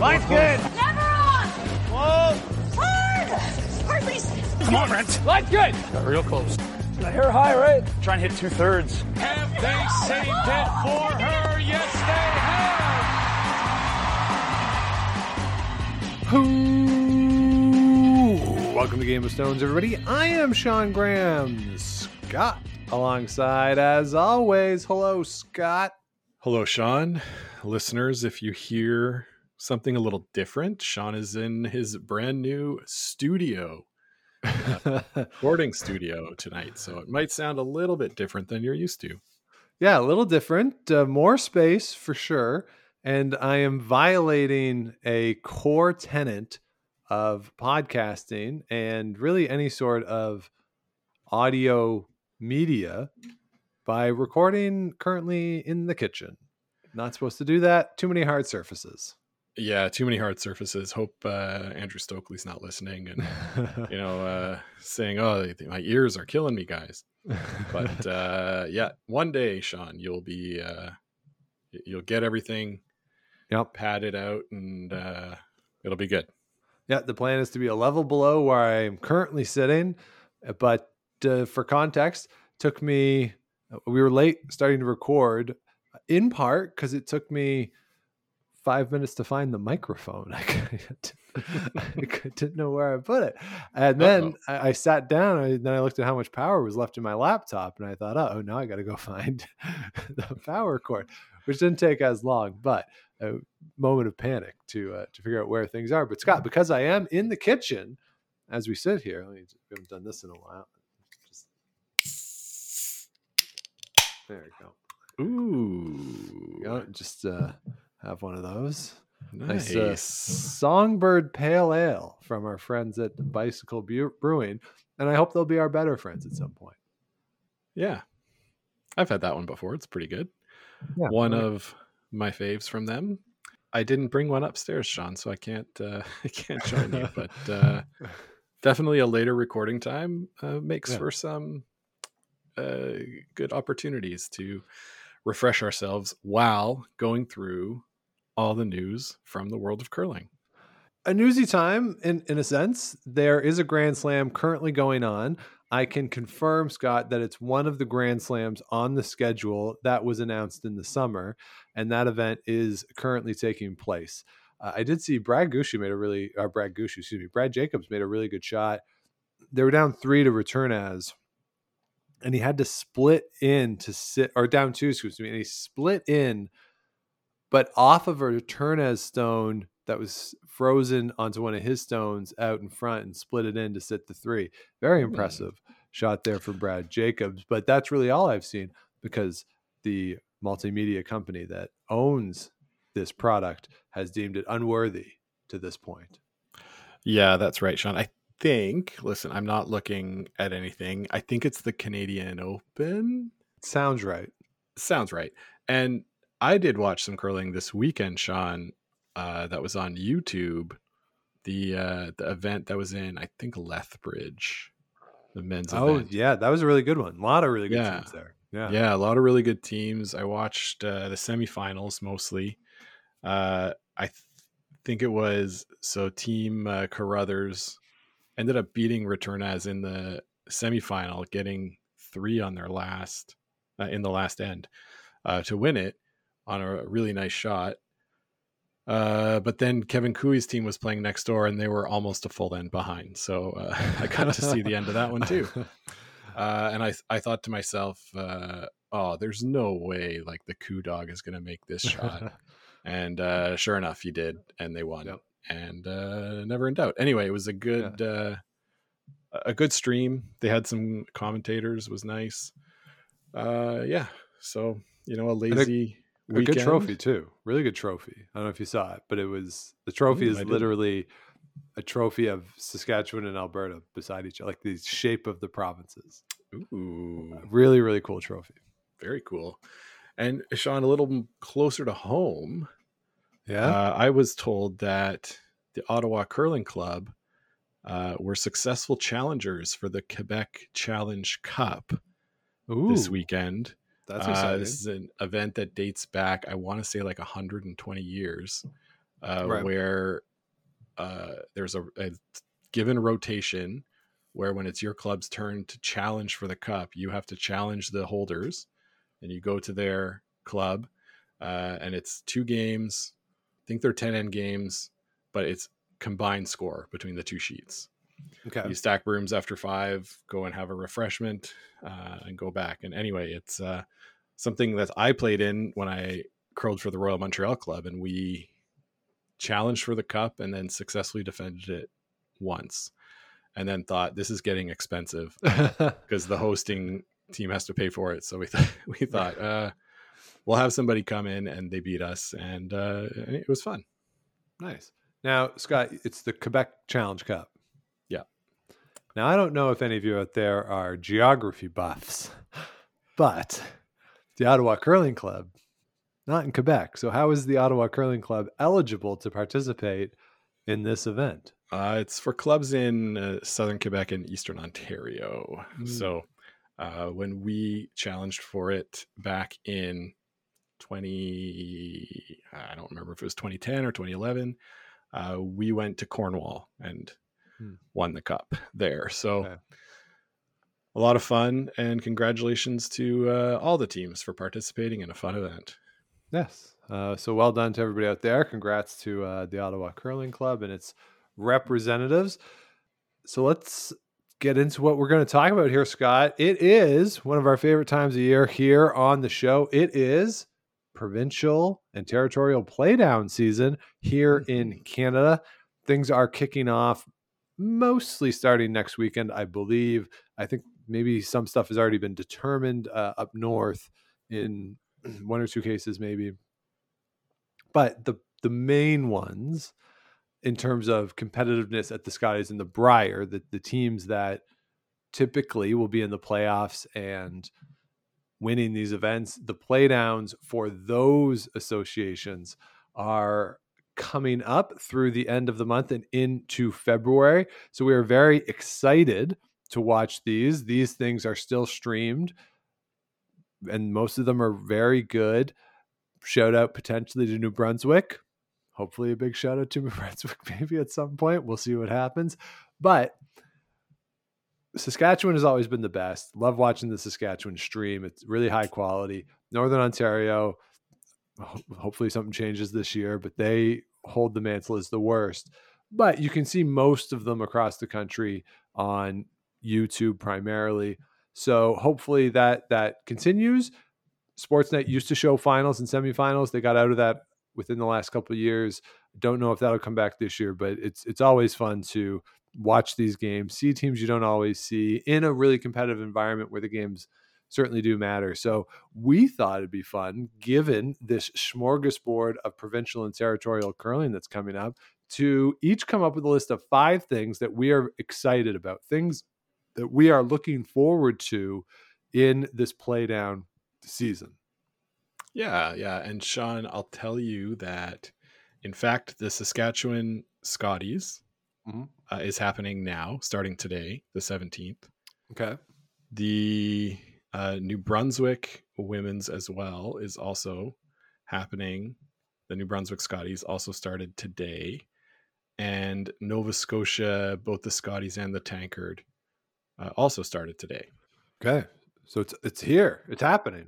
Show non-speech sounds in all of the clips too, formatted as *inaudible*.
Line's good. Never on! Whoa. Hard! Hard, please. Come on, Brent. Line's good. Got real close. The hair high, right? Try and hit two thirds. Have they saved it for her? Yes, they Who? Welcome to Game of Stones, everybody. I am Sean Graham. Scott alongside, as always. Hello, Scott. Hello, Sean. Listeners, if you hear something a little different, Sean is in his brand new studio, uh, *laughs* recording studio tonight. So it might sound a little bit different than you're used to. yeah, a little different, uh, more space for sure. And I am violating a core tenet of podcasting and really any sort of audio media by recording currently in the kitchen. Not supposed to do that. Too many hard surfaces. Yeah, too many hard surfaces. Hope uh, Andrew Stokely's not listening and, you know, uh, *laughs* saying, oh, my ears are killing me, guys. But uh, yeah, one day, Sean, you'll be, uh, you'll get everything yep. padded out and uh, it'll be good. Yeah, the plan is to be a level below where I am currently sitting, but uh, for context, took me we were late starting to record in part because it took me five minutes to find the microphone. *laughs* I, couldn't- I didn't know where I put it, and then I, I sat down. And then I looked at how much power was left in my laptop, and I thought, "Oh, now I got to go find *laughs* the power cord," which didn't take as long, but a moment of panic to uh, to figure out where things are. But Scott, because I am in the kitchen as we sit here, we haven't done this in a while. Just there we go. Ooh. You know, just uh, have one of those. Nice. Nice uh, Songbird Pale Ale from our friends at Bicycle Brewing, and I hope they'll be our better friends at some point. Yeah. I've had that one before. It's pretty good. Yeah, one right. of my faves from them. I didn't bring one upstairs, Sean, so I can't uh, *laughs* I can't join you. But uh, *laughs* definitely a later recording time uh, makes Yeah. for some uh, good opportunities to refresh ourselves while going through all the news from the world of curling. a newsy time in in a sense. There is a Grand Slam currently going on. I can confirm, Scott, that it's one of the Grand Slams on the schedule that was announced in the summer, and that event is currently taking place. Uh, I did see Brad Gushue made a really, or Brad Gushue, excuse me, Brad Jacobs made a really good shot. They were down three to Retornaz, and he had to split in to sit, or down two, excuse me, and he split in, but off of a Retornaz stone that was frozen onto one of his stones out in front and split it in to sit the three. Very hmm. impressive shot there from Brad Jacobs. But that's really all I've seen because the multimedia company that owns this product has deemed it unworthy to this point. Yeah, that's right, Sean. I think, listen, I'm not looking at anything. I think it's the Canadian Open. Sounds right. Sounds right. And I did watch some curling this weekend, Sean. Uh, that was on YouTube. The uh, the event that was in, I think Lethbridge, the men's Oh, event. yeah. That was a really good one. A lot of really good Yeah. teams there. Yeah. yeah, a lot of really good teams. I watched uh, the semifinals mostly. Uh, I th- think it was so Team uh, Carruthers ended up beating Retornaz in the semifinal, getting three on their last uh, in the last end uh, to win it on a really nice shot. Uh, but then Kevin Koe's team was playing next door, and they were almost a full end behind. So uh, *laughs* I got to see the end of that one too. *laughs* Uh, and I I thought to myself, uh, oh, there's no way like the Coo Dog is going to make this shot. *laughs* and uh, sure enough, he did, and they won. Yep. And uh, never in doubt. Anyway, it was a good uh, a good stream. They had some commentators. Was nice. Uh, yeah. So you know, a lazy a good trophy too. Really good trophy. I don't know if you saw it, but it was the trophy Ooh, is literally a trophy of Saskatchewan and Alberta beside each other, like the shape of the provinces. Ooh, Really, really cool trophy. very cool. And Sean, a little closer to home, Yeah. uh, I was told that the Ottawa Curling Club uh, were successful challengers for the Quebec Challenge Cup Ooh, this weekend. That's Uh, this is an event that dates back, I want to say, like 120 years. uh, Right. where uh, there's a, a given rotation where when it's your club's turn to challenge for the cup, you have to challenge the holders, and you go to their club, uh, and it's two games. I think they're ten end games, but it's combined score between the two sheets. Okay. You stack brooms after five, go and have a refreshment, uh, and go back. And anyway, it's uh, something that I played in when I curled for the Royal Montreal Club, and we challenged for the cup and then successfully defended it once, and then thought this is getting expensive *laughs* because the hosting team has to pay for it. So we thought *laughs* we thought *laughs* uh, we'll have somebody come in, and they beat us, and uh, it was fun. Nice. Now, Scott, it's the Quebec Challenge Cup. Now, I don't know if any of you out there are geography buffs, *laughs* but the Ottawa Curling Club, not in Quebec. So, how is the Ottawa Curling Club eligible to participate in this event? Uh, it's for clubs in uh, southern Quebec and eastern Ontario. Mm. So uh, when we challenged for it back in 20, I don't remember if it was 2010 or 2011, uh, we went to Cornwall and Hmm. won the cup *laughs* there. So Okay. a lot of fun and congratulations to uh, all the teams for participating in a fun event. Yes. Uh, so well done to everybody out there. Congrats to uh, the Ottawa Curling Club and its representatives. So let's get into what we're going to talk about here, Scott. It is one of our favorite times of year here on the show. It is provincial and territorial playdown season here in Canada. Things are kicking off mostly starting next weekend, I believe. I think maybe some stuff has already been determined uh, up north in *clears throat* one or two cases, maybe. But the the main ones in terms of competitiveness at the Scotties and the Brier, the, the teams that typically will be in the playoffs and winning these events, the playdowns for those associations are coming up through the end of the month and into February. So we are very excited to watch these. These things are still streamed and most of them are very good. Shout out potentially to New Brunswick. Hopefully, a big shout out to *laughs* New Brunswick maybe at some point. We'll see what happens. But Saskatchewan has always been the best. Love watching the Saskatchewan stream. It's really high quality. Northern Ontario, ho- hopefully something changes this year, but they hold the mantle as the worst. But you can see most of them across the country on YouTube primarily. So hopefully that that continues. Sportsnet used to show finals and semifinals. They got out of that within the last couple of years. Don't know if that'll come back this year, but it's it's always fun to watch these games, see teams you don't always see in a really competitive environment where the games certainly do matter. So we thought it'd be fun, given this smorgasbord of provincial and territorial curling that's coming up, to each come up with a list of five things that we are excited about, things that we are looking forward to in this playdown season. Yeah, yeah. And Sean, I'll tell you that, in fact, the Saskatchewan Scotties Mhm. uh, is happening now, starting today, the 17th. Okay. The uh, New Brunswick women's as well is also happening. The New Brunswick Scotties also started today. And Nova Scotia, both the Scotties and the Tankard, uh, also started today. Okay. So it's it's here. It's happening.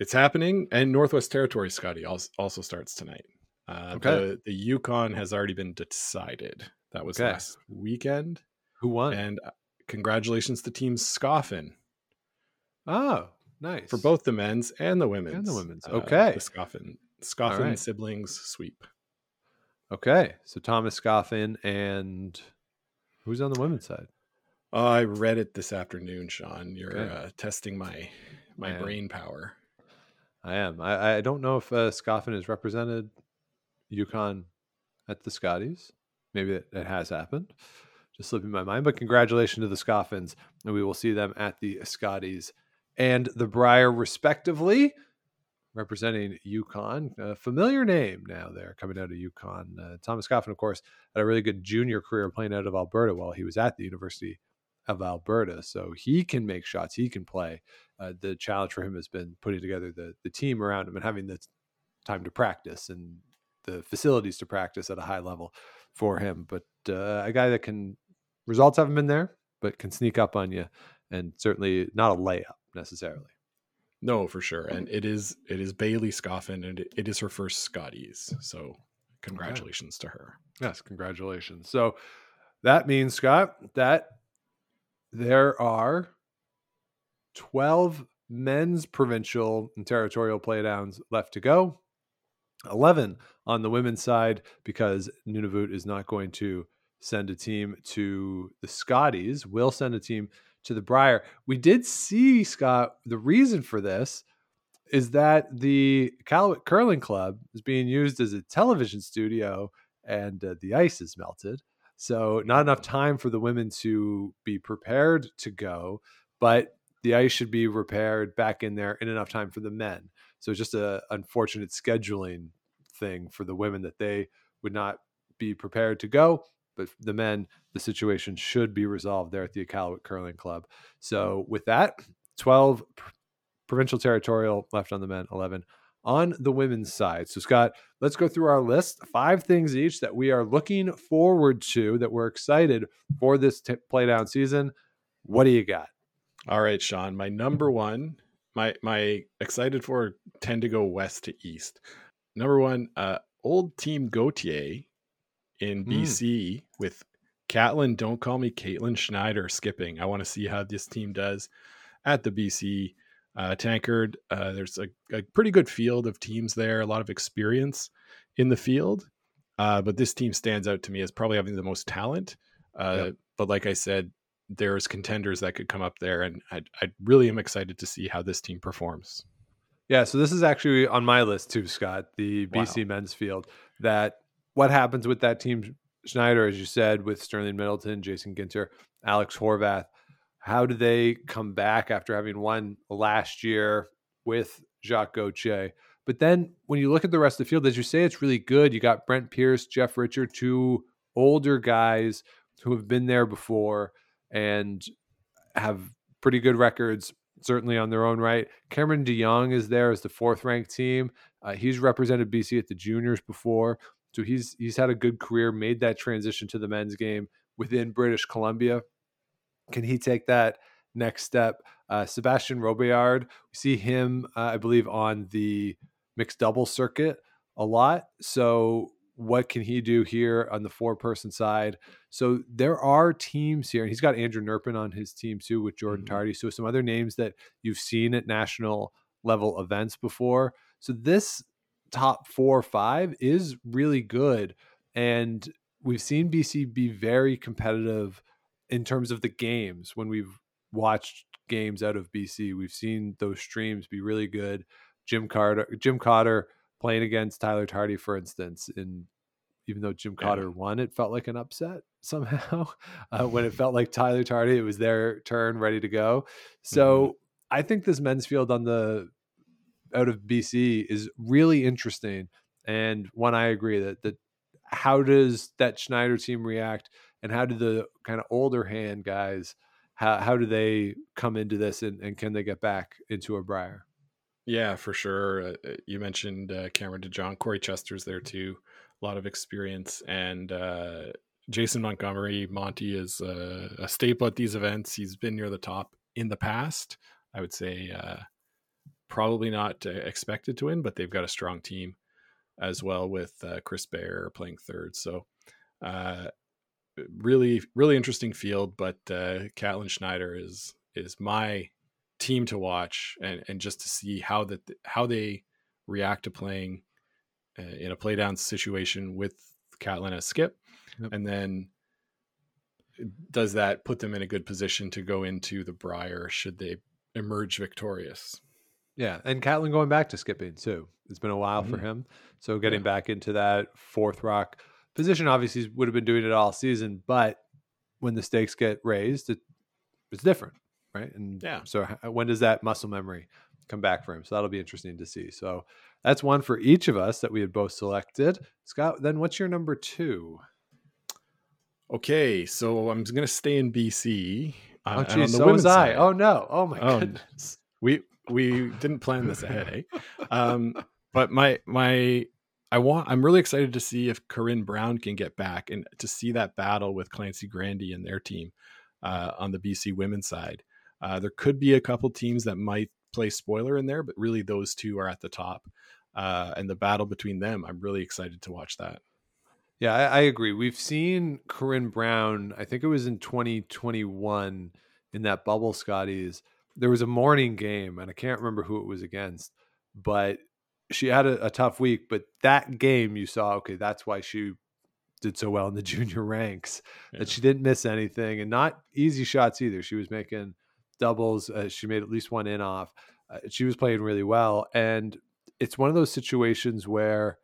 It's happening, and Northwest Territory Scotty also, starts tonight. Uh, Okay. The, the Yukon has already been decided. That was Okay. last weekend. Who won? And uh, congratulations to Team Scoffin oh, nice. for both the men's and the women's. And the women's. uh, Okay. the Scoffin. Scoffin right. siblings sweep. Okay. So Thomas Scoffin and who's on the women's side? Oh, I read it this afternoon, Sean. You're Okay. uh, testing my my I am. brain power. I am. I, I don't know if uh, Scoffin has represented Yukon at the Scotties. Maybe it, it has happened. Just slipping my mind. But congratulations to the Scoffins. And we will see them at the Scotties and the Brier, respectively, representing Yukon. A familiar name now there coming out of Yukon. Uh, Thomas Scoffin, of course, had a really good junior career playing out of Alberta while he was at the University of Alberta. So he can make shots, he can play uh, the challenge for him has been putting together the the team around him and having the time to practice and the facilities to practice at a high level for him. But uh, a guy that can results haven't been there, but can sneak up on you, and certainly not a layup necessarily. No, for sure, and it is it is Bailey Scoffin, and it, is her first Scotties. So congratulations okay. to her. Yes, congratulations. So that means Scott that there are twelve men's provincial and territorial playdowns left to go. 11 on the women's side because Nunavut is not going to send a team to the Scotties. We'll send a team to the Brier. We did see, Scott, the reason for this is that the Iqaluit Curling Club is being used as a television studio and uh, the ice is melted. So, not enough time for the women to be prepared to go, but the ice should be repaired back in there in enough time for the men. So it's just a unfortunate scheduling thing for the women that they would not be prepared to go. But the men, the situation should be resolved there at the Iqaluit Curling Club. So with that, 12 provincial territorial left on the men, 11 on the women's side. So, Scott, let's go through our list. Five things each that we are looking forward to, that we're excited for this t- playdown season. What do you got? All right, Sean. My number one, my my excited for tend to go west to east. Number one, uh, old team Gauthier in mm. BC with Catlin. Don't call me Caitlin Schneider skipping. I want to see how this team does at the BC uh, Tankard. Uh, there's a, a, pretty good field of teams there, a lot of experience in the field. Uh, but this team stands out to me as probably having the most talent. Uh, yep. But like I said, there's contenders that could come up there, and I, I really am excited to see how this team performs. Yeah, so this is actually on my list too, Scott. The BC wow. men's field. That what happens with that team, Schneider, as you said, with Sterling Middleton, Jason Ginter, Alex Horvath. How do they come back after having won last year with Jacques Gauthier? But then when you look at the rest of the field, as you say, it's really good. You got Brent Pierce, Jeff Richard, two older guys who have been there before and have pretty good records, certainly on their own right. Cameron DeYoung is there as the fourth ranked team. Uh, he's represented BC at the juniors before, so he's he's had a good career. Made that transition to the men's game within British Columbia. Can he take that next step? Uh, Sebastian Robillard, we see him, uh, I believe, on the mixed double circuit a lot. So what can he do here on the four person side? So there are teams here, and he's got Andrew Nerpin on his team too with Jordan mm-hmm. Tardi. So some other names that you've seen at national level events before. So this top four or five is really good. And we've seen BC be very competitive in terms of the games when we've watched games out of BC. We've seen those streams be really good. Jim Carter, Jim Cotter playing against Tyler Tardi, for instance, in even though Jim Cotter yeah. won, it felt like an upset *laughs* somehow. Uh, when it *laughs* felt like Tyler Tardi, it was their turn, ready to go. So mm-hmm. I think this men's field on the out of BC is really interesting, and one I agree that that how does that Schneider team react, and how do the kind of older hand guys how how do they come into this, and, and can they get back into a Brier? Yeah, for sure. Uh, uh you mentioned uh, Cameron DeJong, Corey Chester's there too a lot of experience. And uh, Jason Montgomery, Monty is a, a, staple at these events. He's been near the top in the past. I would say uh, probably not uh, expected to win, but they've got a strong team as well with uh, Chris Baier playing third. So uh, really, really interesting field. But uh, Catlin Schneider is is my team to watch and, and just to see how that how they react to playing uh, in a playdown situation with Catlin as skip, yep. and then does that put them in a good position to go into the Brier should they emerge victorious? Yeah, and Catlin going back to skipping too. It's been a while mm-hmm. for him, so getting yeah. back into that fourth rock position obviously would have been doing it all season, but when the stakes get raised, it, it's different, right? And yeah, so when does that muscle memory come back for him? So that'll be interesting to see. So that's one for each of us that we had both selected. Scott, then what's your number two? Okay, so I'm going to stay in BC. Uh, oh, geez, so was I. Oh no! Oh my oh, goodness. We we didn't plan this ahead, eh? Um, but my my I want. I'm really excited to see if Corinne Brown can get back and to see that battle with Clancy Grandy and their team uh, on the BC women's side. Uh, there could be a couple teams that might play spoiler in there, but really those two are at the top. Uh, and the battle between them, I'm really excited to watch that. Yeah, I, I, agree. We've seen Corinne Brown, I think it was in 2021 in that bubble Scotties. There was a morning game, and I can't remember who it was against, but she had a, a tough week. But that game, you saw, okay, that's why she did so well in the *laughs* junior ranks, yeah. that she didn't miss anything and not easy shots either. She was making doubles, uh, she made at least one in off. Uh, she was playing really well. And it's one of those situations where,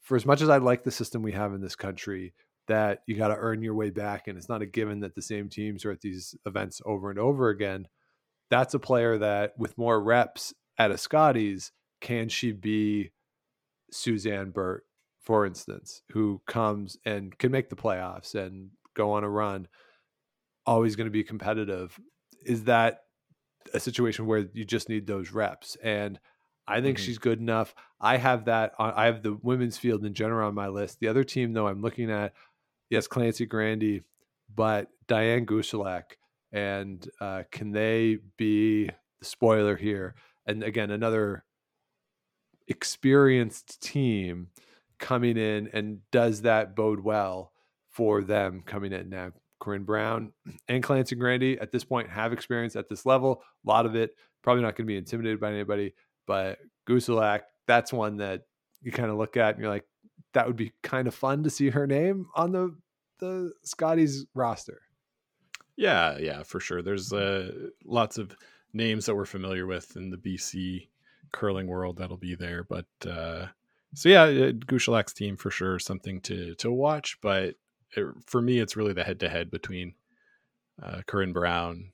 for as much as I like the system we have in this country, that you got to earn your way back, and it's not a given that the same teams are at these events over and over again. That's a player that, with more reps at a Scotties, can she be Suzanne Birt, for instance, who comes and can make the playoffs and go on a run, always going to be competitive? Is that a situation where you just need those reps? And I think mm-hmm. she's good enough. I have that. On, I have the women's field in general on my list. The other team, though, I'm looking at, yes, Clancy Grandy, but Diane Gushulak. And uh, can they be the spoiler here? And again, another experienced team coming in, and does that bode well for them coming in now? Corinne Brown and Clancy Grandy at this point have experience at this level. A lot of it probably not going to be intimidated by anybody. But Gushulak, that's one that you kind of look at and you're like, that would be kind of fun to see her name on the the Scotties roster. Yeah, yeah, for sure. There's uh, lots of names that we're familiar with in the BC curling world that'll be there, but uh, so yeah, uh, Gushulak's team for sure something to to watch. But it, for me, it's really the head to head between uh, Corinne Brown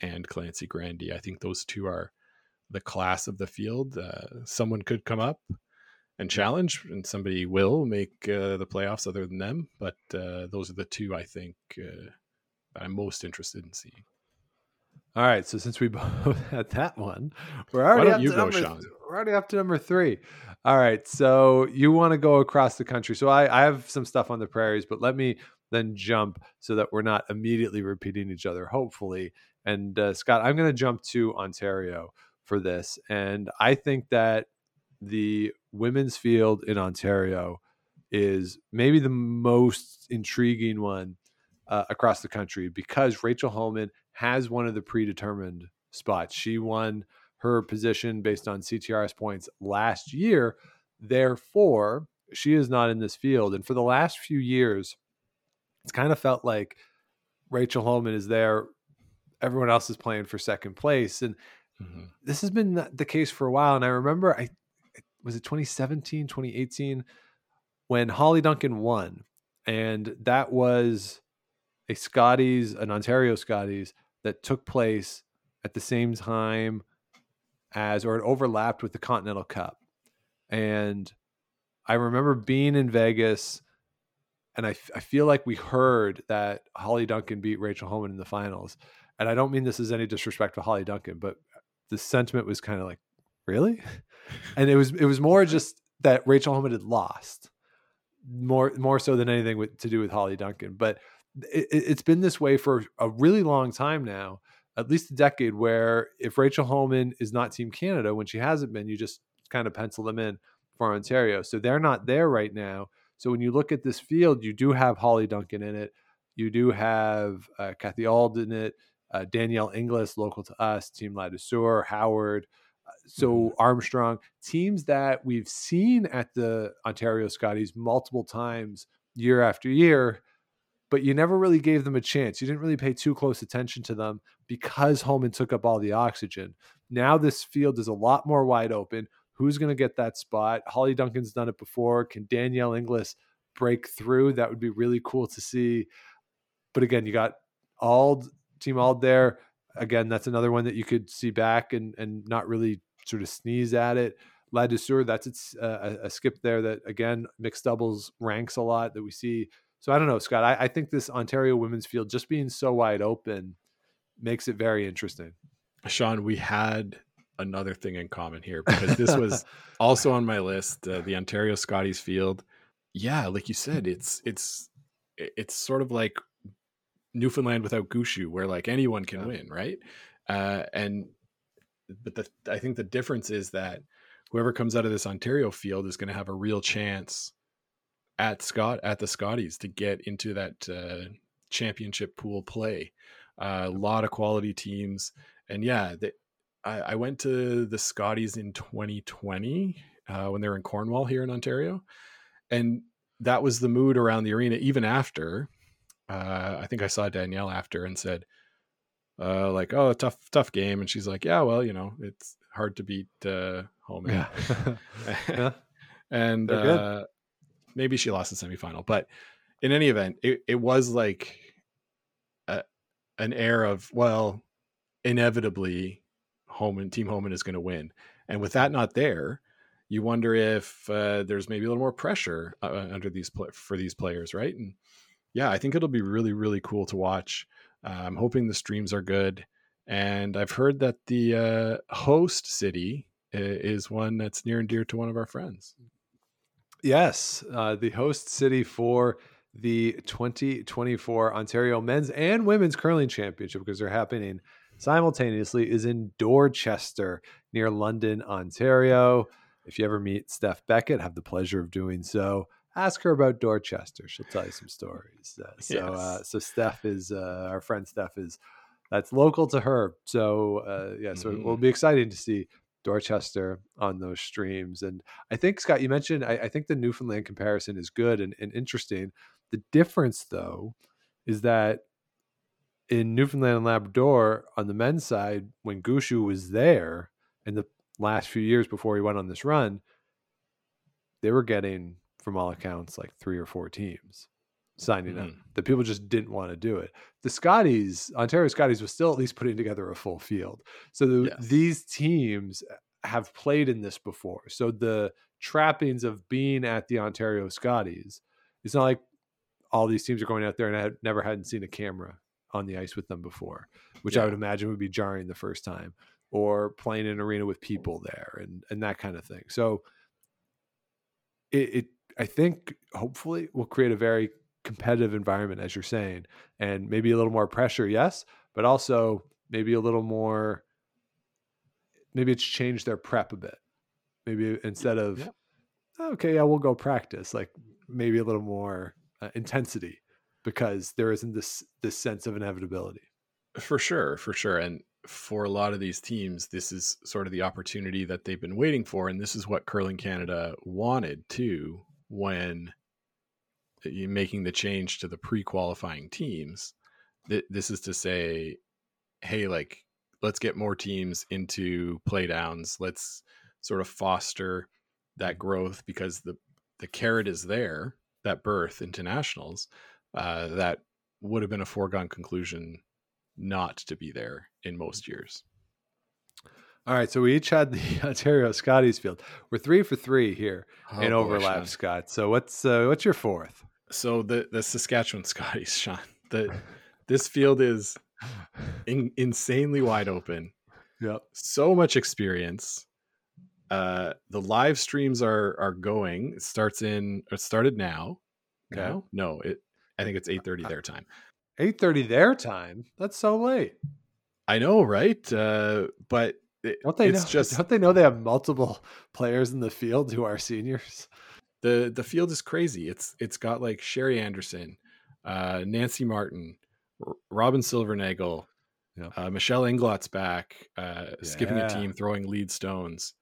and Clancy Grandy. I think those two are the class of the field. Uh, someone could come up and challenge, and somebody will make uh, the playoffs other than them. But uh, those are the two I think uh, that I'm most interested in seeing. All right, so since we *laughs* both had that one, we're already up to go, number, Sean? We're already up to number three. All right, so you want to go across the country. So I, I have some stuff on the prairies, but let me then jump so that we're not immediately repeating each other. Hopefully, and uh, Scott, I'm going to jump to Ontario for this. And I think that the women's field in Ontario is maybe the most intriguing one uh, across the country because Rachel Homan has one of the predetermined spots. She won her position based on CTRS points last year. Therefore, she is not in this field. And for the last few years, it's kind of felt like Rachel Homan is there. Everyone else is playing for second place. And Mm-hmm. This has been the case for a while. And I remember, I was it 2017, 2018, when Holly Duncan won. And that was a Scotties, an Ontario Scotties that took place at the same time as, or it overlapped with the Continental Cup. And I remember being in Vegas and I, I feel like we heard that Holly Duncan beat Rachel Homan in the finals. And I don't mean this as any disrespect to Holly Duncan, but the sentiment was kind of like, really? *laughs* And it was it was more just that Rachel Homan had lost, more more so than anything with, to do with Holly Duncan. But it, it's been this way for a really long time now, at least a decade. Where if Rachel Homan is not Team Canada when she hasn't been, you just kind of pencil them in for Ontario. So they're not there right now. So when you look at this field, you do have Holly Duncan in it. You do have uh, Kathy Auld in it uh, Danielle Inglis, local to us, Team Ladouceur, Howard, uh, so mm-hmm. Armstrong, teams that we've seen at the Ontario Scotties multiple times year after year, but you never really gave them a chance. You didn't really pay too close attention to them because Homan took up all the oxygen. Now this field is a lot more wide open. Who's going to get that spot? Holly Duncan's done it before. Can Danielle Inglis break through? That would be really cool to see. But again, you got Auld Team Auld there. Again, that's another one that you could see back and and not really sort of sneeze at it. Ladouceur, that's it's uh, a, skip there that again mixed doubles ranks a lot that we see. So I don't know, Scott. I, I think this Ontario women's field just being so wide open makes it very interesting. Sean, we had another thing in common here because this was *laughs* also on my list. Uh, the Ontario Scotties Field. Yeah, like you said, it's it's it's sort of like Newfoundland without Gushue, where like anyone can yeah. win, right? Uh, and but the I think the difference is that whoever comes out of this Ontario field is going to have a real chance at Scott at the Scotties to get into that uh, championship pool play. Uh, a lot of quality teams, and yeah, they, I, I, went to the Scotties in 2020 uh, when they were in Cornwall here in Ontario, and that was the mood around the arena. Even after, uh, I think I saw Danielle after and said, uh, like, "Oh, tough, tough game," and she's like, "Yeah, well, you know, it's hard to beat uh, home." Yeah, *laughs* yeah. *laughs* and uh, maybe she lost the semifinal, but in any event, it, it was like a, an air of well, inevitably, Homan Team Homan is going to win, and with that not there, you wonder if uh, there's maybe a little more pressure uh, under these pl- for these players, right? And yeah, I think it'll be really really cool to watch. Uh, I'm hoping the streams are good, and I've heard that the uh, host city is one that's near and dear to one of our friends. Yes, uh, the host city for the 2024 Ontario Men's and Women's Curling Championship because they're happening simultaneously is in Dorchester near London, Ontario. If you ever meet Steph Beckett, have the pleasure of doing so. Ask her about Dorchester; she'll tell you some stories. Uh, *laughs* so, uh, yes. uh, so Steph is uh, our friend. Steph is that's local to her. So, uh, yeah, so mm-hmm. it will be exciting to see Dorchester on those streams. And I think, Scott, you mentioned, I, I think the Newfoundland comparison is good and, and, interesting. The difference, though, is that in Newfoundland and Labrador, on the men's side, when Gushue was there in the last few years before he went on this run, they were getting, from all accounts, like three or four teams signing mm-hmm. up. The people just didn't want to do it. The Scotties, Ontario Scotties, was still at least putting together a full field. So the, these teams have played in this before. So the trappings of being at the Ontario Scotties, it's not like all these teams are going out there and I had never hadn't seen a camera on the ice with them before, which yeah. I would imagine would be jarring the first time, or playing in an arena with people there and and that kind of thing. So it, it I think hopefully will create a very competitive environment, as you're saying, and maybe a little more pressure, yes, but also maybe a little more. Maybe it's changed their prep a bit. Maybe instead of, yeah. okay, yeah, we'll go practice. Like maybe a little more uh, intensity because there isn't this this sense of inevitability. For sure, for sure, and for a lot of these teams, this is sort of the opportunity that they've been waiting for, and this is what Curling Canada wanted too when making the change to the pre-qualifying teams this is to say hey like let's get more teams into playdowns let's sort of foster that mm-hmm. growth because the the carrot is there that berth into nationals uh, that would have been a foregone conclusion not to be there in most years all right, so we each had the *laughs* Ontario Scotties field. We're three for three here oh, in overlap, boy, *laughs* Scott. So what's uh, what's your fourth? So the the Saskatchewan *laughs* Scotties, Sean. The this field is in, insanely wide open. Yep. So much experience. Uh, the live streams are are going. It starts in. It started now. Okay. No, no. It. I think it's eight thirty their time. Eight thirty their time. That's so late. I know, right? Uh, but it, don't they know, just don't they know they have multiple *laughs* players in the field who are seniors? The the field is crazy. It's it's got like Sherry Anderson, uh, Nancy Martin, R- Robyn Silvernagle, yeah. uh, Michelle Englot's back, uh, yeah. skipping a team, throwing lead stones.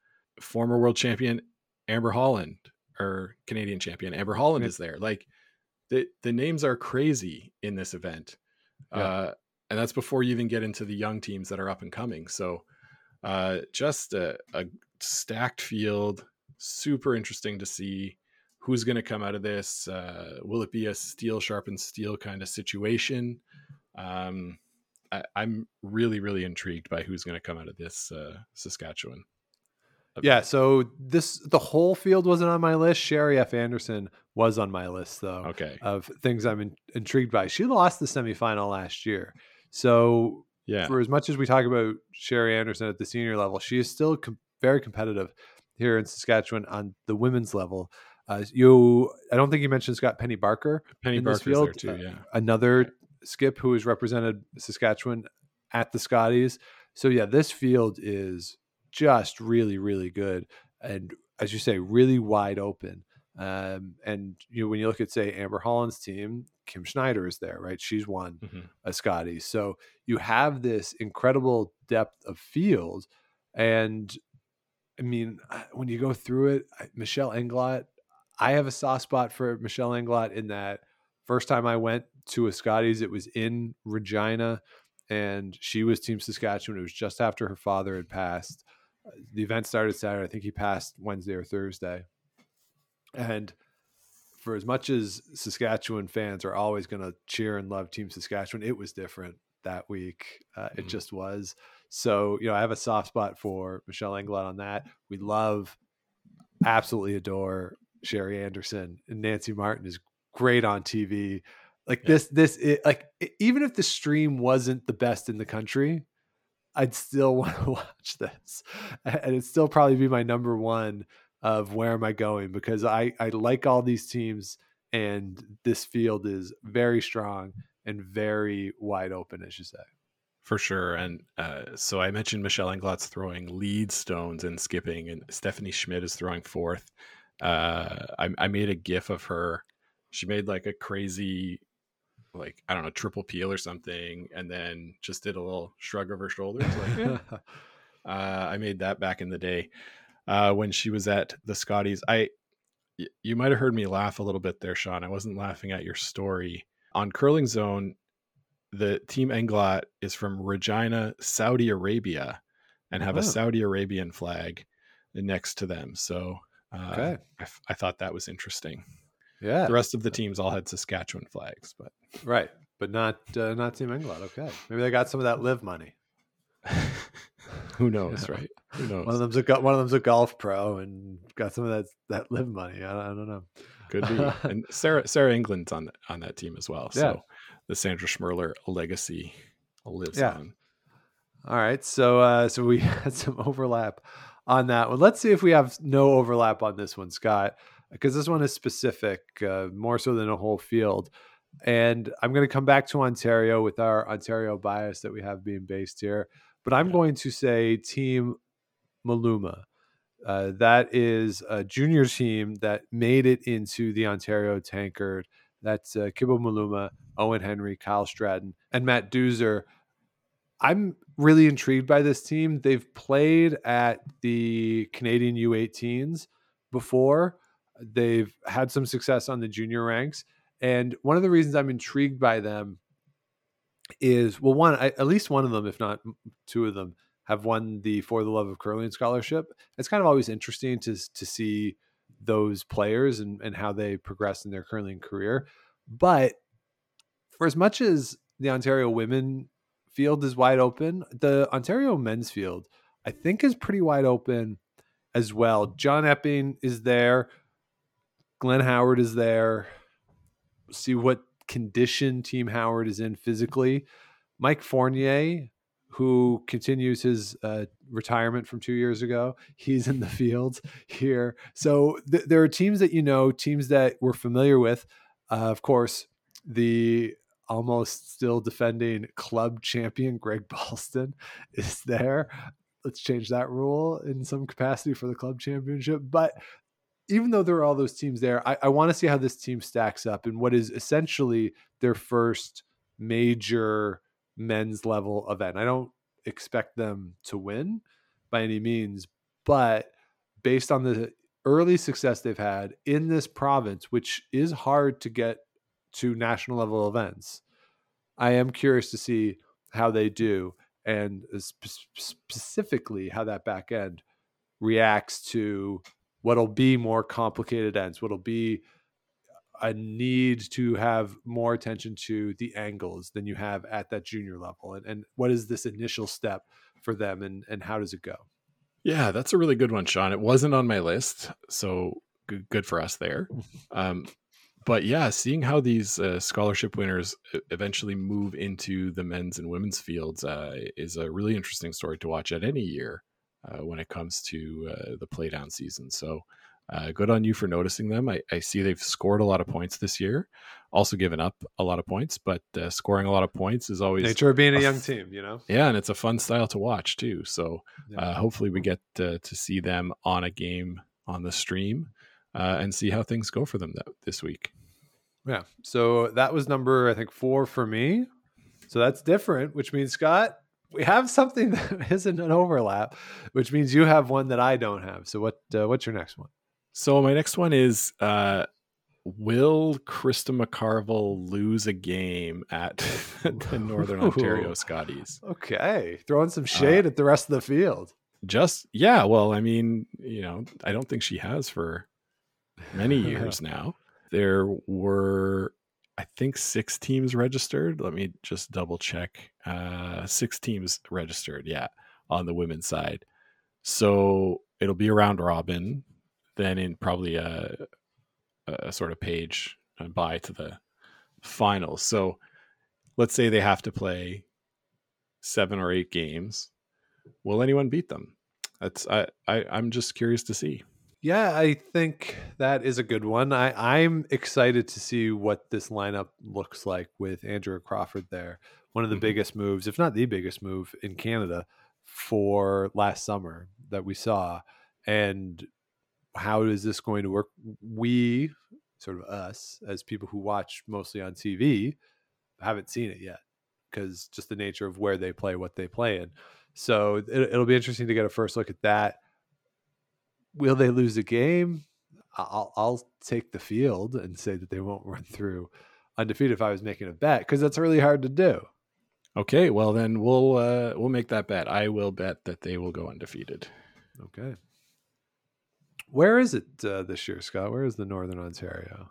Former world champion Amber Holland or Canadian champion Amber Holland yeah. is there. Like the the names are crazy in this event, uh, and that's before you even get into the young teams that are up and coming. So uh, just a, a stacked field, super interesting to see who's going to come out of this? Uh, will it be a steel sharpens steel kind of situation? Um, I, am really, really intrigued by who's going to come out of this uh, Saskatchewan. Yeah, so this the whole field wasn't on my list. Sherry F. Anderson was on my list, though. Okay, of things I'm in, intrigued by. She lost the semifinal last year, so Yeah. for as much as we talk about Sherry Anderson at the senior level, she is still com- very competitive here in Saskatchewan on the women's level. Uh, you, I don't think you mentioned Scott Penny Barker. Penny Barker's there too. uh, Yeah. Another skip who has represented Saskatchewan at the Scotties. So yeah, this field is just really, really good, and as you say, really wide open. Um, and you know, when you look at say Amber Holland's team, Kim Schneider is there, right? She's won Mhm. a Scotty. So you have this incredible depth of field. And I mean, when you go through it, Michelle Englot, I have a soft spot for Michelle Englot in that first time I went to a Scotties, it was in Regina and she was Team Saskatchewan. It was just after her father had passed. The event started Saturday. I think he passed Wednesday or Thursday. And for as much as Saskatchewan fans are always going to cheer and love Team Saskatchewan, it was different that week. Uh, It Mhm. just was. So, you know, I have a soft spot for Michelle Englot on that. We love, absolutely adore Sherry Anderson and Nancy Martin is great on TV. Like Yeah. this, this, it, like even if the stream wasn't the best in the country, I'd still *laughs* want to watch this, and it'd still probably be my number one of where am I going because I I like all these teams and this field is very strong and very wide open, as you say. For sure. And uh, so I mentioned Michelle Englot's throwing lead stones and skipping, and Stephanie Schmidt is throwing fourth. Uh, I, I made a gif of her. She made like a crazy, like, I don't know, triple peel or something, and then just did a little shrug of her shoulders. Like, *laughs* uh, I made that back in the day uh, when she was at the Scotties. I, y- you might have heard me laugh a little bit there, Sean. I wasn't laughing at your story on Curling Zone the team Englot is from Regina, Saudi Arabia, and have Oh. a Saudi Arabian flag next to them. So uh, Okay. I, f- I thought that was interesting. yeah, The rest of the teams all had Saskatchewan flags, but right, but not uh, not Team Englot. Okay, maybe they got some of that LIV money. *laughs* who knows, Yeah. *laughs* right? Who knows? One of them's a one of them's a golf pro and got some of that that LIV money. I, I don't know. Could be. *laughs* And Sarah Sarah England's on on that team as well. So Yeah. the Sandra Schmirler legacy lives Yeah. on. All right, so uh, so we had some overlap on that one. Let's see if we have no overlap on this one, Scott, because this one is specific, uh, more so than a whole field. And I'm going to come back to Ontario with our Ontario bias that we have being based here, but I'm going to say Team Maluma. Uh, that is a junior team that made it into the Ontario Tankard. That's uh, Maluma, Owen Henry, Kyle Stratton, and Matt Doozer. I'm really intrigued by this team. They've played at the Canadian U18s before. They've had some success on the junior ranks. And one of the reasons I'm intrigued by them is well, one, I, at least one of them, if not two of them, have won the For the Love of Curling scholarship. It's kind of always interesting to to see those players and, and how they progress in their curling career. But for as much as the Ontario women field is wide open, the Ontario men's field, I think, is pretty wide open as well. John Epping is there. Glenn Howard is there. See what condition Team Howard is in physically. Mike Fournier, who continues his uh, retirement from two years ago, he's in the *laughs* field here. So th- there are teams that you know, teams that we're familiar with. Uh, of course, the almost still defending club champion Greg *laughs* Balsdon is there. Let's change that rule in some capacity for the club championship. But even though there are all those teams there, I, I want to see how this team stacks up in what is essentially their first major men's level event. I don't expect them to win by any means, but based on the early success they've had in this province, which is hard to get to national level events, I am curious to see how they do and sp- specifically how that back end reacts to what'll be more complicated ends, what'll be a need to have more attention to the angles than you have at that junior level and, and what is this initial step for them and, and how does it go Yeah, that's a really good one, Sean. It wasn't on my list, so good, good for us there. *laughs* Um, but yeah, seeing how these uh, scholarship winners eventually move into the men's and women's fields uh, is a really interesting story to watch at any year uh, when it comes to uh, the playdown season. So, uh, good on you for noticing them. I, I, see they've scored a lot of points this year, also given up a lot of points, but uh, scoring a lot of points is always nature of being a young team, you know. Yeah, and it's a fun style to watch too. So, yeah. hopefully, we get to see them on a game on the stream uh, and see how things go for them that, this week. Yeah. So that was number, I think, four for me. So that's different, which means, Scott, we have something *laughs* that isn't an overlap, which means you have one that I don't have. So what? Uh, what's your next one? So my next one is uh, Will Krista McCarville lose a game at *laughs* the Northern Ontario Scotties? Okay, throwing some shade uh, at the rest of the field. Just yeah, well, I mean, you know, I don't think she has for many years *laughs* now. There were, I think, six teams registered. Let me just double check. Uh, six teams registered, yeah, on the women's side. So it'll be around robin, then in probably a, a sort of page by to the finals. So let's say they have to play seven or eight games. Will anyone beat them? That's I, I I'm just curious to see. Yeah, I think that is a good one. I, I'm excited to see what this lineup looks like with Andrew Crawford there. One of the mm-hmm. biggest moves, if not the biggest move in Canada for last summer that we saw. And how is this going to work? We, sort of us, as people who watch mostly on TV, haven't seen it yet because just the nature of where they play, what they play in. So it, it'll be interesting to get a first look at that will they lose a game? I'll, I'll take the field and say that they won't *laughs* run through undefeated if I was making a bet because that's really hard to do. Okay, well then we'll uh, we'll make that bet. I will bet that they will go undefeated. Okay. Where is it uh, this year, Scott? Where is the Northern Ontario?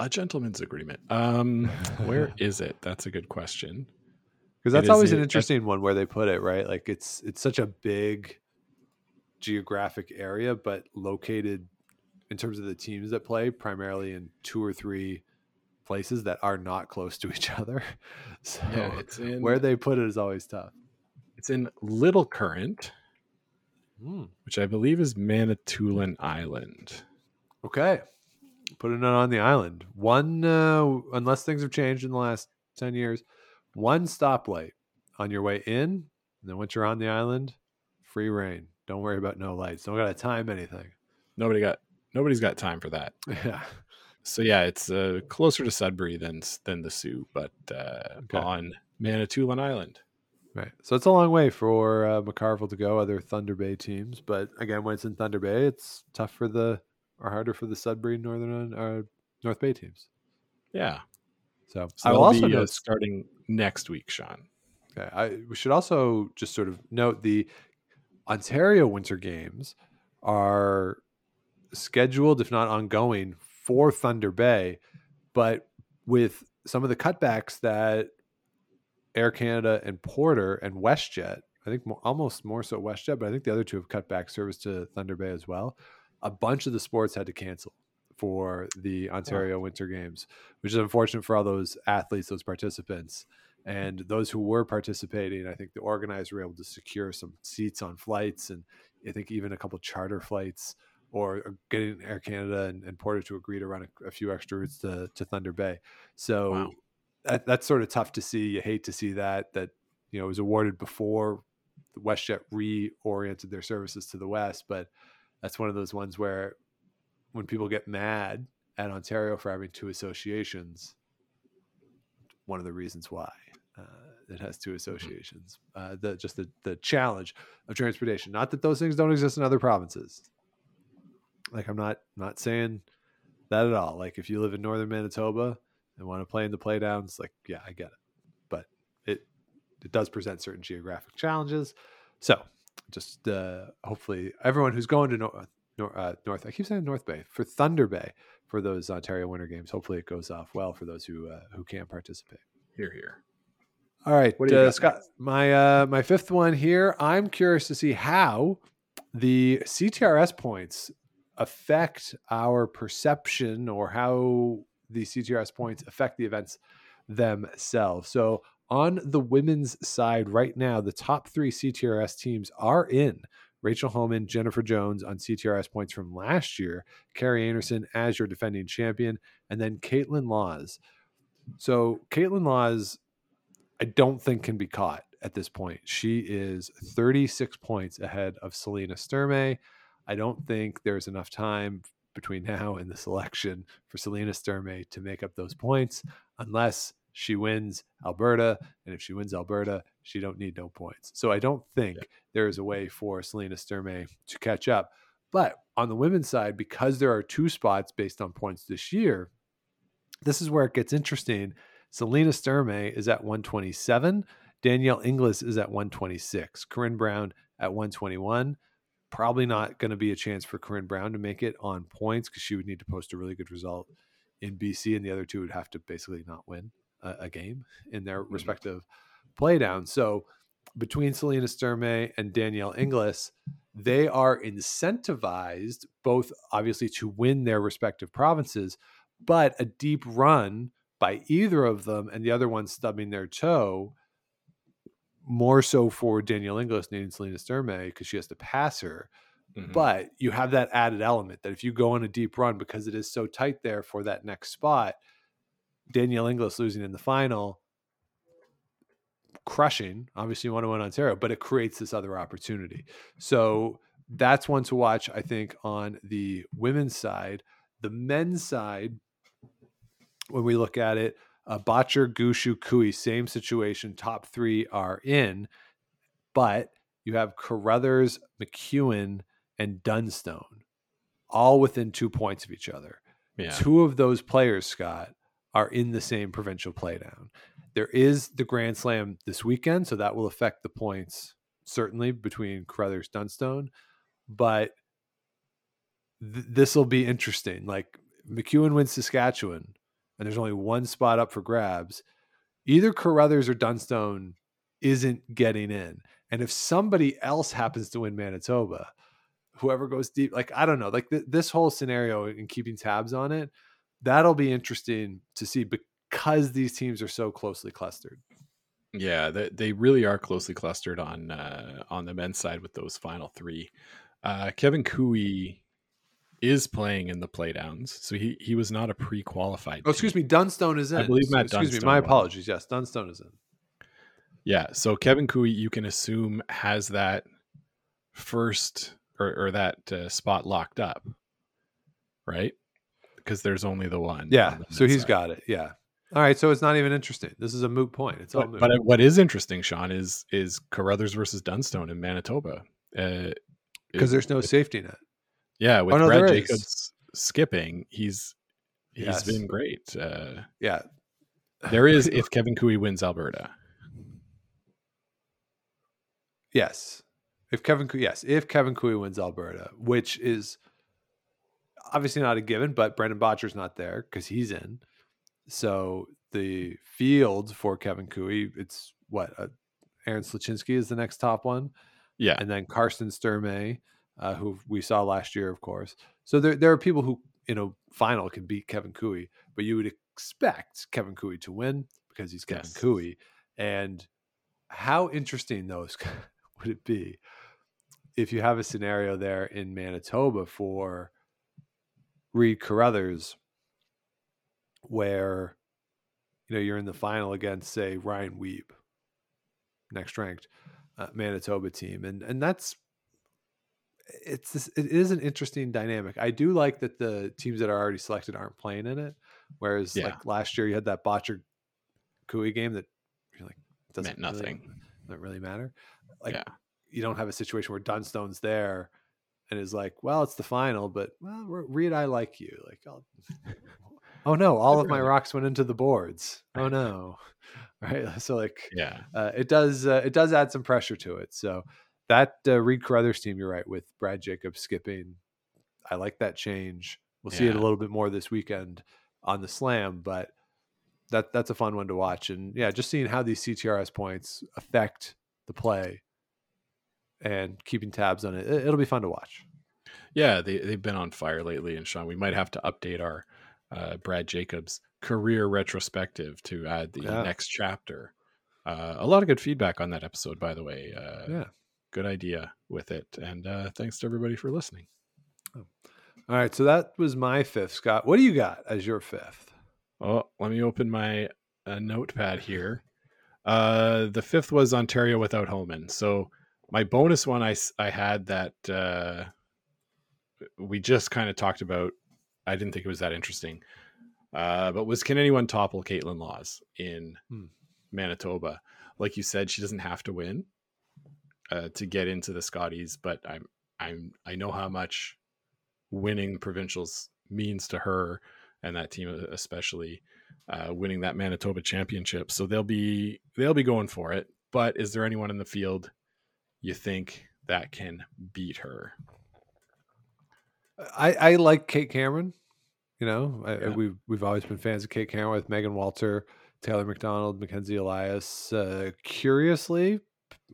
A gentleman's agreement. Um, where *laughs* is it? That's a good question. Because that's always an interesting one where they put it, right? Like it's it's such a big geographic area, but located in terms of the teams that play primarily in two or three places that are not close to each *laughs* other. So yeah, it's in, where they put it is always tough. It's in Little Current, mm. which I believe is Manitoulin Island. Okay. Putting it on the island. One, uh, unless things have changed in the last 10 years, one stoplight on your way in. And then once you're on the island, free reign. Don't worry about no lights. Don't got to time anything. Nobody got nobody's got time for that. *laughs* Yeah. So yeah, it's uh, closer to Sudbury than than the Soo, but uh, okay. on Manitoulin Island. Right. So it's a long way for uh, McCarville to go. Other Thunder Bay teams, but again, when it's in Thunder Bay, it's tough for the or harder for the Sudbury Northern or North Bay teams. Yeah. So, so I will also be, uh, starting next week, Sean. Okay. I we should also just sort of note the Ontario Winter Games are scheduled, if not ongoing, for Thunder Bay, but with some of the cutbacks that Air Canada and Porter and WestJet, I think more, almost more so WestJet, but I think the other two have cut back service to Thunder Bay as well. A bunch of the sports had to cancel for the Ontario wow. Winter Games, which is unfortunate for all those athletes, those participants. And those who were participating, I think the organizers were able to secure some seats on flights and I think even a couple charter flights or uh, getting Air Canada and, and Porter to agree to run a, a, few extra routes to, to Thunder Bay. So wow. that, that's sort of tough to see. You hate to see that, that, you know, it was awarded before the WestJet reoriented their services to the West. But that's one of those ones where when people get mad at Ontario for having two associations, one of the reasons why. Uh, it has two mm-hmm. associations. Uh, the just the the challenge of transportation. Not that those things don't exist in other provinces. Like I'm not not saying that at all. Like if you live in northern Manitoba and want to play in the playdowns, like yeah, I get it. But it it does present certain geographic challenges. So just uh, hopefully everyone who's going to North, uh, North, I keep saying North Bay for Thunder Bay for those Ontario Winter Games. Hopefully it goes off well for those who uh, who can participate. Here, here. All right, what do you uh, Scott. My uh, my fifth one here. I'm curious to see how the CTRS points affect our perception or how the CTRS points affect the events themselves. So on the women's side right now, the top three CTRS teams are in. Rachel Homan, Jennifer Jones on CTRS points from last year, Kerri Einarson as your defending champion, and then Kaitlyn Lawes. So Kaitlyn Lawes, I don't think can be caught at this point. She is 36 points ahead of Selena Sturmay. I don't think there's enough time between *laughs* now and the selection for Selena Sturmay to make up those points unless she wins Alberta. And if she wins Alberta, she don't need no points. So I don't think yeah. there is a way for Selena Sturmay to catch up. But on the women's side, because there are two spots based on points this year, this is where it gets interesting. Selena Sturmay is at 127. Danielle Inglis is at 126. Corryn Brown at 121. Probably not going to be a chance for Corryn Brown to make it on points because she would need to post a really good result in BC, and the other two would have to basically not win a, a game in their mm-hmm. respective playdowns. So between Selena Sturmay and Danielle Inglis, they are incentivized both obviously to win their respective provinces, but a deep run by either of them and the other one stubbing their toe more so for Danielle Inglis needing Selena Sturmay because she has to pass her. Mm-hmm. But you have that added element that if you go on a deep run because it is so tight there for that next spot, Danielle Inglis losing in the final, crushing, obviously you want to win Ontario, but it creates this other opportunity. So that's one to watch, I think, on the women's side. The men's side, when we look at it, uh, Bottcher, Gushue, Koe, same situation. Top three are in, but you have Carruthers, McEwen, and Dunstone, all within two points of each other. Yeah. Two of those players, Scott, are in the same provincial playdown. There is the Grand Slam this weekend, so that will affect the points certainly between Carruthers Dunstone, but th- this will be interesting. Like McEwen wins Saskatchewan, and there's only one spot up for grabs. Either Carruthers or Dunstone isn't getting in, and if somebody else happens to win Manitoba, whoever goes deep, like I don't know, like th- this whole scenario and keeping tabs on it that'll be interesting to see because these teams are so closely clustered. Yeah, they, they really are closely clustered on uh, on the men's side with those final three. Uh, Kevin Koe is playing in the playdowns, so he he was not a pre-qualified. Oh, excuse me, Dunstone is in. I believe Matt. Excuse Dunstone me, my apologies. Yes, Dunstone is in. Yeah, so Kevin Koe, you can assume has that first or, or that uh, spot locked up, right? because there's only the one. Yeah, the so he's side. got it. Yeah. All right, so it's not even interesting. This is a moot point. It's all but, but what is interesting, Sean, is is Carruthers versus Dunstone in Manitoba because uh, there's no it, safety net. Yeah, with oh, no, Brad Jacobs is. skipping, he's he's yes. been great. Uh, yeah, there is *laughs* if Kevin Koe wins Alberta. Yes, if Kevin yes if Kevin Koe wins Alberta, which is obviously not a given, but Brendan Bottcher's not there because he's in. So the field for Kevin Koe, it's what uh, Aaron Sluchinski is the next top one. Yeah. And then Karsten Sturmay, uh, who we saw last year, of course. So there, there are people who, you know, final can beat Kevin Koe, but you would expect Kevin Koe to win because he's Kevin yes. Koe. And how interesting, those *laughs* would it be if you have a scenario there in Manitoba for Reid Carruthers, where you know you're in the final against, say, Ryan Wiebe, next ranked uh, Manitoba team, and and that's it's this, it is an interesting dynamic. I do like that the teams that are already selected aren't playing in it, whereas yeah. like last year you had that Bottcher Koe game that you're like doesn't Meant nothing, really, doesn't really matter. Like yeah. you don't have a situation where Dunstone's there and is like, well, it's the final, but well, Reid, I like you. Like, I'll... *laughs* oh no, all of my rocks went into the boards. Oh no, *laughs* right? So like, yeah, uh, it does uh, it does add some pressure to it. So that uh, Reid Carruthers team, you're right, with Brad Jacobs skipping, I like that change. We'll yeah. see it a little bit more this weekend on the Slam, but that that's a fun one to watch. And yeah, just seeing how these CTRS points affect the play and keeping tabs on it. It'll be fun to watch. Yeah, they they've been on fire lately, and Sean, we might have to update our uh, Brad Jacobs career retrospective to add the Yeah. next chapter. Uh, a lot of good feedback on that episode, by the way. Uh, Yeah. Good idea with it. And uh, thanks to everybody for listening. All right. So that was my fifth. Scott, what do you got as your fifth? Oh, let me open my uh, notepad here. Uh, the fifth was Ontario without Homan. So my bonus one, I, I had that uh, we just kind of talked about. I didn't think it was that interesting. Uh, but was can anyone topple Kaitlyn Lawes in Hmm. Manitoba? Like you said, she doesn't have to win uh, to get into the Scotties, but I'm I'm I know how much winning provincials means to her and that team uh, especially uh, winning that Manitoba championship. So they'll be they'll be going for it. But is there anyone in the field you think that can beat her? I, I like Kate Cameron. You know, I, Yeah. we've we've always been fans of Kate Cameron with Megan Walter, Taylor McDonald, Mackenzie Elias. Uh, curiously,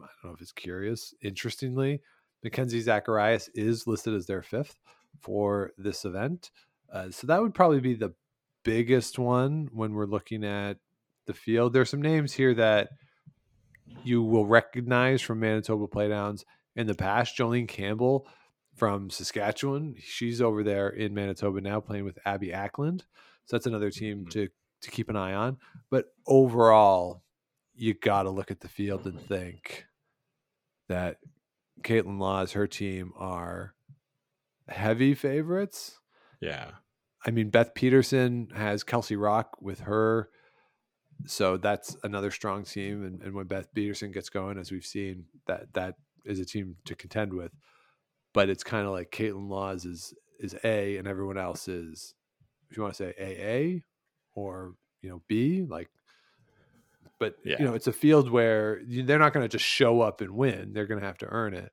I don't know if it's curious. Interestingly, Mackenzie Zacharias is listed as their fifth for this event. Uh, so that would probably be the biggest one when we're looking at the field. There's some names here that you will recognize from Manitoba playdowns in the past. Jolene Campbell from Saskatchewan. She's over there in Manitoba now playing with Abby Ackland. So that's another team Mhm. to to keep an eye on. But overall, you got to look at the field and think that Kaitlyn Lawes, her team are heavy favorites. Yeah. I mean, Beth Peterson has Kelsey Rocque with her. So that's another strong team. And, and when Beth Peterson gets going, as we've seen, that that is a team to contend with. But it's kind of like Kaitlyn Lawes is is A and everyone else is, if you want to say AA or, you know, B, like, but, Yeah. you know, it's a field where they're not going to just show up and win. They're going to have to earn it.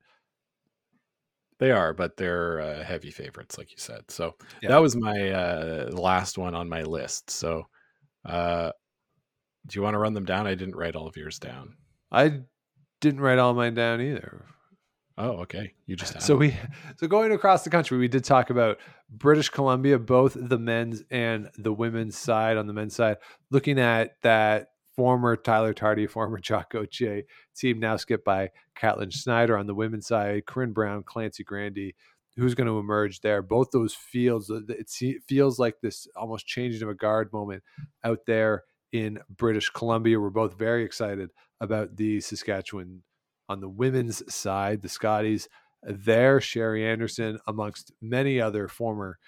They are, but they're uh, heavy favorites, like you said. So Yeah. that was my uh, last one on my list. So, uh, do you want to run them down? I didn't write all of yours down. I didn't write all mine down either. Oh, okay. You just So we so going across the country, we did talk about British Columbia, both the men's and the women's side. On the men's side, looking at that former Tyler Tardi, former *laughs* Jock Gauthier team, now skipped by Catlin Schneider. On the women's side, Corryn Brown, Clancy Grandy. Who's going to emerge there? Both those fields, uh, it feels like this almost changing of a guard moment out there in British Columbia. We're both very excited about the Saskatchewan on the women's side, the Scotties there, Sherry Anderson, amongst many other former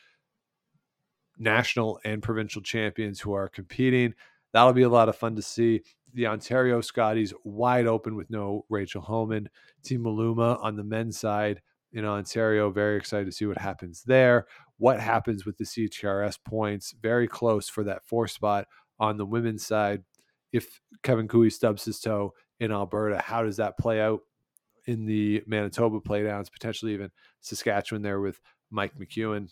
national and provincial champions who are competing. That'll be a lot of fun to see. The Ontario Scotties wide open with no Rachel Homan. Team Maluma on the men's side in Ontario. Very excited to see what happens there. What happens with the CTRS points? Very close for that four spot on the women's side. If Kevin Koe stubs his toe in Alberta, how does that play out in the Manitoba playdowns, potentially even Saskatchewan there with Mike McEwen?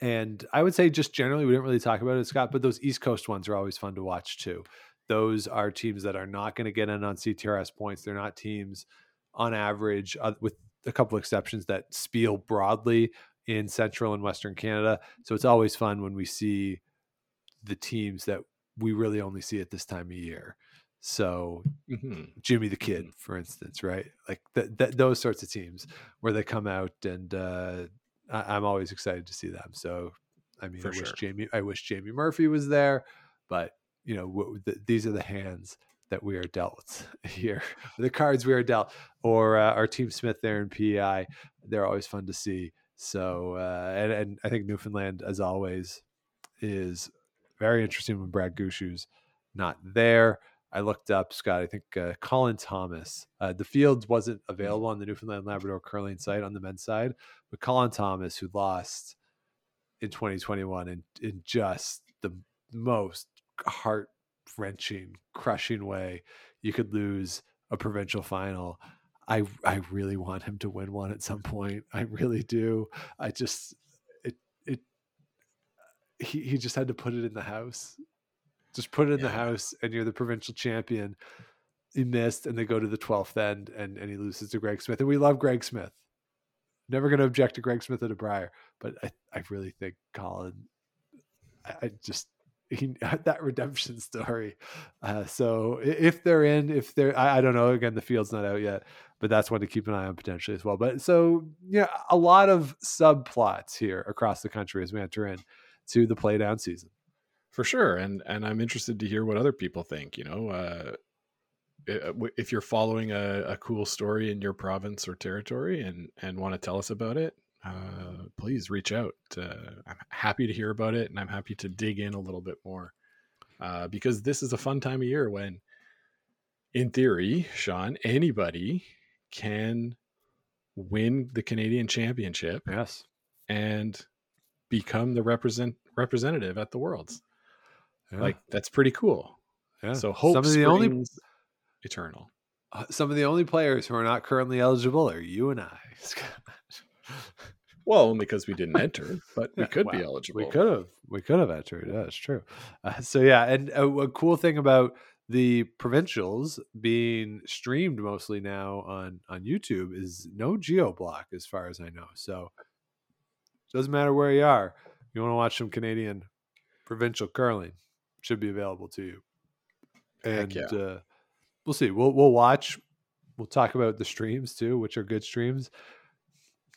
And I would say just generally, we didn't really talk about it, Scott, but those East Coast ones are always fun to watch too. Those are teams that are not going to get in on CTRS points. They're not teams on average, uh, with a couple exceptions, that spiel broadly in Central and Western Canada. So it's always fun when we see the teams that we really only see at this time of year. So Mhm. Jimmy the Kid, for instance, right? Like th- th- those sorts of teams where they come out, and uh, I- I'm always excited to see them. So, I mean, For I wish. Jamie, I wish Jamie Murphy was there, but you know, w- th- these are the hands that we are dealt *laughs* here, the cards we are dealt, or uh, our team Smith there in PEI. They're always fun to see. So, uh, and, and I think Newfoundland, as always, is very interesting when Brad Gushue's not there. I looked up Scott. I think uh, Colin Thomas. Uh, the field wasn't available on the Newfoundland Labrador curling site on the men's side, but Colin Thomas, who lost in 2021 in in just the most heart wrenching, crushing way you could lose a provincial final. I I really want him to win one at some point. I really do. I just it it he he just had to put it in the house. Just put it in the house, and you're the provincial champion. He missed, and they go to the twelfth end, and and he loses to Greg Smith. And we love Greg Smith. Never going to object to Greg Smith at a Brier, but I I really think Colin I, I just he, *laughs* that redemption story. Uh, so if they're in, if they're, I, I, don't know. Again, the field's not out yet, but that's one to keep an eye on potentially as well. But so yeah, a lot of subplots here across the country as we enter in to the play down season. For sure, and and I'm interested to hear what other people think. You know, uh, if you're following a, a cool story in your province or territory and and want to tell us about it, uh, please reach out. Uh, I'm happy to hear about it, and I'm happy to dig in a little bit more uh, because this is a fun time of year when, in theory, Sean, anybody can win the Canadian Championship. Yes, and become the represent representative at the Worlds. Yeah. Like that's pretty cool. Yeah. So hope some of the only eternal. Uh, some of the only players who are not currently eligible are you and I. *laughs* Well, only because we didn't enter, but we could be eligible. We could have. We could have entered. Yeah, that's true. Uh, so yeah, and a, a, cool thing about the provincials being streamed mostly now on on YouTube is no geo block, as far as I know. So doesn't matter where you are. You want to watch some Canadian provincial curling, should be available to you. And yeah. uh, we'll see. We'll we'll watch. We'll talk about the streams too, which are good streams.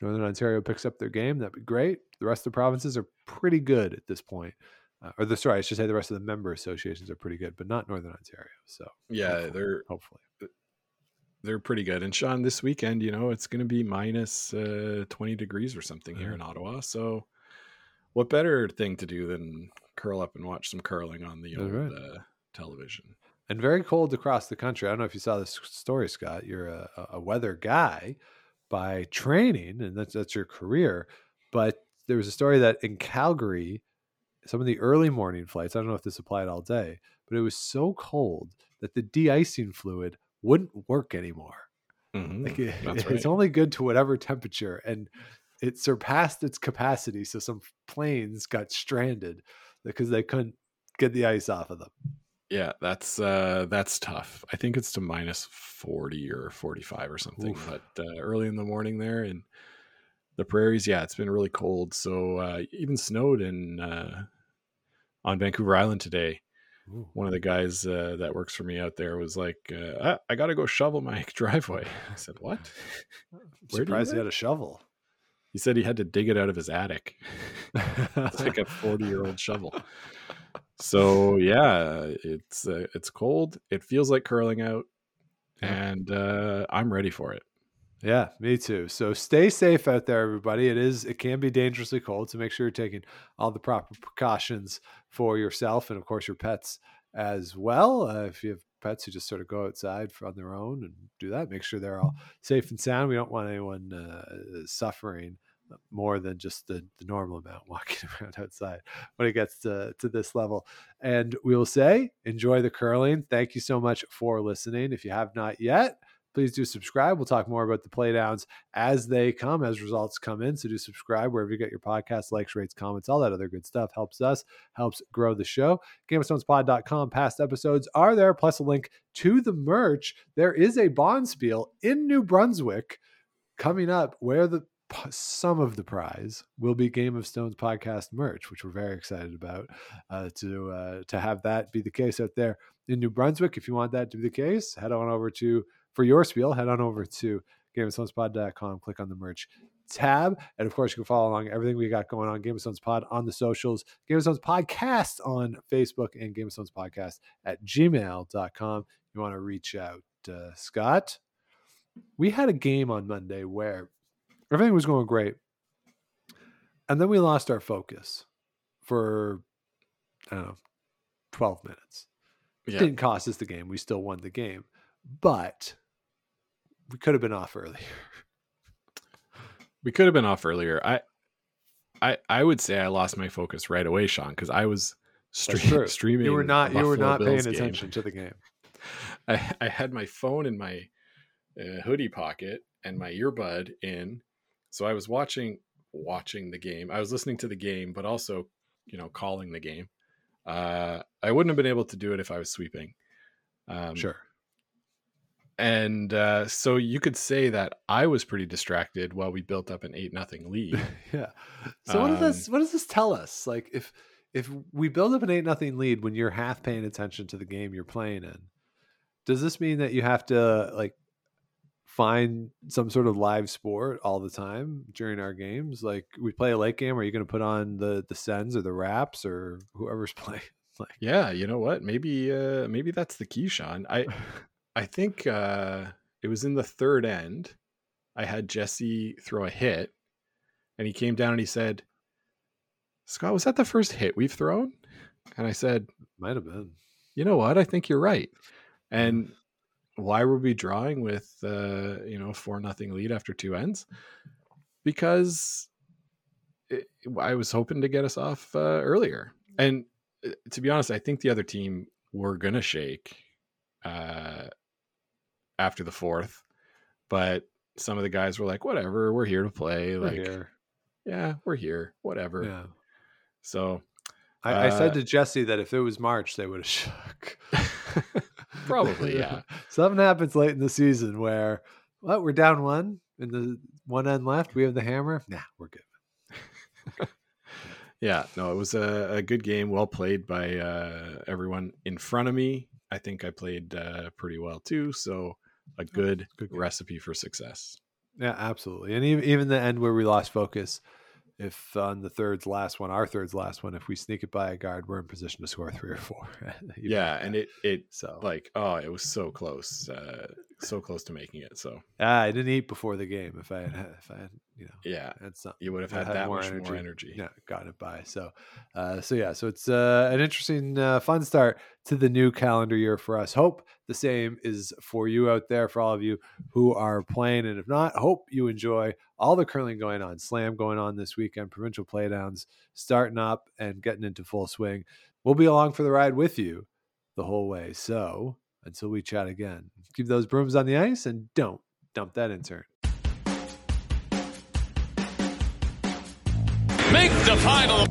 Northern Ontario picks up their game, that'd be great. The rest of the provinces are pretty good at this point. Uh, or the sorry, I should say the rest of the member associations are pretty good, but not Northern Ontario. So yeah, hopefully, they're hopefully they're pretty good. And Sean, this weekend, you know, it's going to be minus uh, twenty degrees or something here in Ottawa. So what better thing to do than curl up and watch some curling on the old right. uh, television? And very cold across the country. I don't know if you saw this story, Scott. You're a, a weather guy by training, and that's that's your career. But there was a story that in Calgary, some of the early morning flights, I don't know if this applied all day, but it was so cold that the de-icing fluid wouldn't work anymore. Mm-hmm. Like it, it's right. only good to whatever temperature, and it surpassed its capacity. So some planes got stranded because they couldn't get the ice off of them. Yeah, that's uh that's tough. I think it's to minus 40 or 45 or something, Oof. but uh, early in the morning there in the prairies, yeah, it's been really cold. So uh even snowed in uh on Vancouver Island today. Ooh. One of the guys uh, that works for me out there was like, uh, I, I got to go shovel my *laughs* driveway. I said, "What? *laughs* Where surprised he had a shovel." He said he had to dig it out of his attic. *laughs* it's like a forty-year-old shovel so yeah, it's uh, it's cold. It feels like curling out, and uh, I'm ready for it. Yeah, me too. So stay safe out there, everybody. It is it can be dangerously cold, so make sure you're taking all the proper precautions for yourself and of course your pets as well. Uh, if you have pets who just sort of go outside on their own and do that, make sure they're all safe and sound. We don't want anyone uh, suffering more than just the, the normal amount *laughs* walking around outside when it gets to, to this level. And we will say, enjoy the curling. Thank you so much for listening. If you have not yet, please do subscribe. We'll talk more about the playdowns as they come, as results come in. So do subscribe wherever you get your podcasts, likes, rates, comments, all that other good stuff. Helps us, helps grow the show. GameOfStonesPod.com. Past episodes are there, plus a link to the merch. There is a bonspiel in New Brunswick coming up where the some of the prize will be Game of Stones podcast merch, which we're very excited about uh, to uh, to have that be the case out there in New Brunswick. If you want that to be the case, head on over to for your spiel. Head on over to GameOfStonesPod.com. Click on the merch tab, and of course you can follow along everything we got going on Game of Stones Pod on the socials, Game of Stones Podcast on Facebook, and Game of Stones Podcast at gmail.com. You want to reach out, uh, Scott. We had a game on Monday where everything was going great. And then we lost our focus for, I don't know, 12 minutes. It yeah. didn't cost us the game. We still won the game, but we could have been off earlier. we could have been off earlier. I, I, I would say I lost my focus right away, Sean, because I was stream, *laughs* streaming. You were not. You were not Bills paying attention game. to the game. *laughs* I, I had my phone in my uh, hoodie pocket and my earbud in, so I was watching watching the game. I was listening to the game, but also, you know, calling the game. Uh, I wouldn't have been able to do it if I was sweeping. Um, sure. And uh, so you could say that I was pretty distracted while we built up an eight nothing *laughs* lead. yeah. So what does this um, what does this tell us? Like if if we build up an eight nothing lead when you're half paying attention to the game you're playing in, does this mean that you have to like find some sort of live sport all the time during our games? Like we play a late game, are you going to put on the the Sens or the Raps or whoever's *laughs* playing? Like, yeah, you know what? Maybe uh maybe that's the key, Sean. I *laughs* I think uh it was in the third end. I had Jesse throw a hit, and he came down and he said, "Scott, was that the first hit we've thrown?" And I said, might have been. "You know what? I think you're right." And why were we drawing with uh, you know four nothing lead after two ends? Because it, I was hoping to get us off uh, earlier, and uh, to be honest, I think the other team were gonna shake uh, after the fourth, but some of the guys were like, "Whatever, we're here to play." We're like, here. yeah, we're here, whatever. Yeah. So I, I said Uh, to Jesse that if it was March, they would have *laughs* shook. *laughs* Probably, yeah. *laughs* Something happens late in the season where, what, we're down one in the one end left. We have the hammer. Nah, we're good. Yeah, no, it was a, a good game, well played by uh, everyone in front of me. I think I played uh, pretty well too, so a good, good recipe for success. Yeah, absolutely. And even, even the end where we lost focus, if on the third's last one, our third's last one, if we sneak it by a guard, we're in position to score three or four. *laughs* Yeah, and it it so like oh, it was so close, uh, so close to making it. So ah, I didn't eat before the game. If I had, *laughs* if I had, you know, yeah, had some, you would have I had, that much more energy. yeah, gotten it by. So, uh, so yeah, so it's uh, an interesting, uh, fun start to the new calendar year for us. Hope the same is for you out there, for all of you who are playing, and if not, hope you enjoy all the curling going on. Slam going on this weekend, provincial playdowns starting up and getting into full swing. We'll be along for the ride with you the whole way. So until we chat again, keep those brooms on the ice and don't dump that intern. Make the final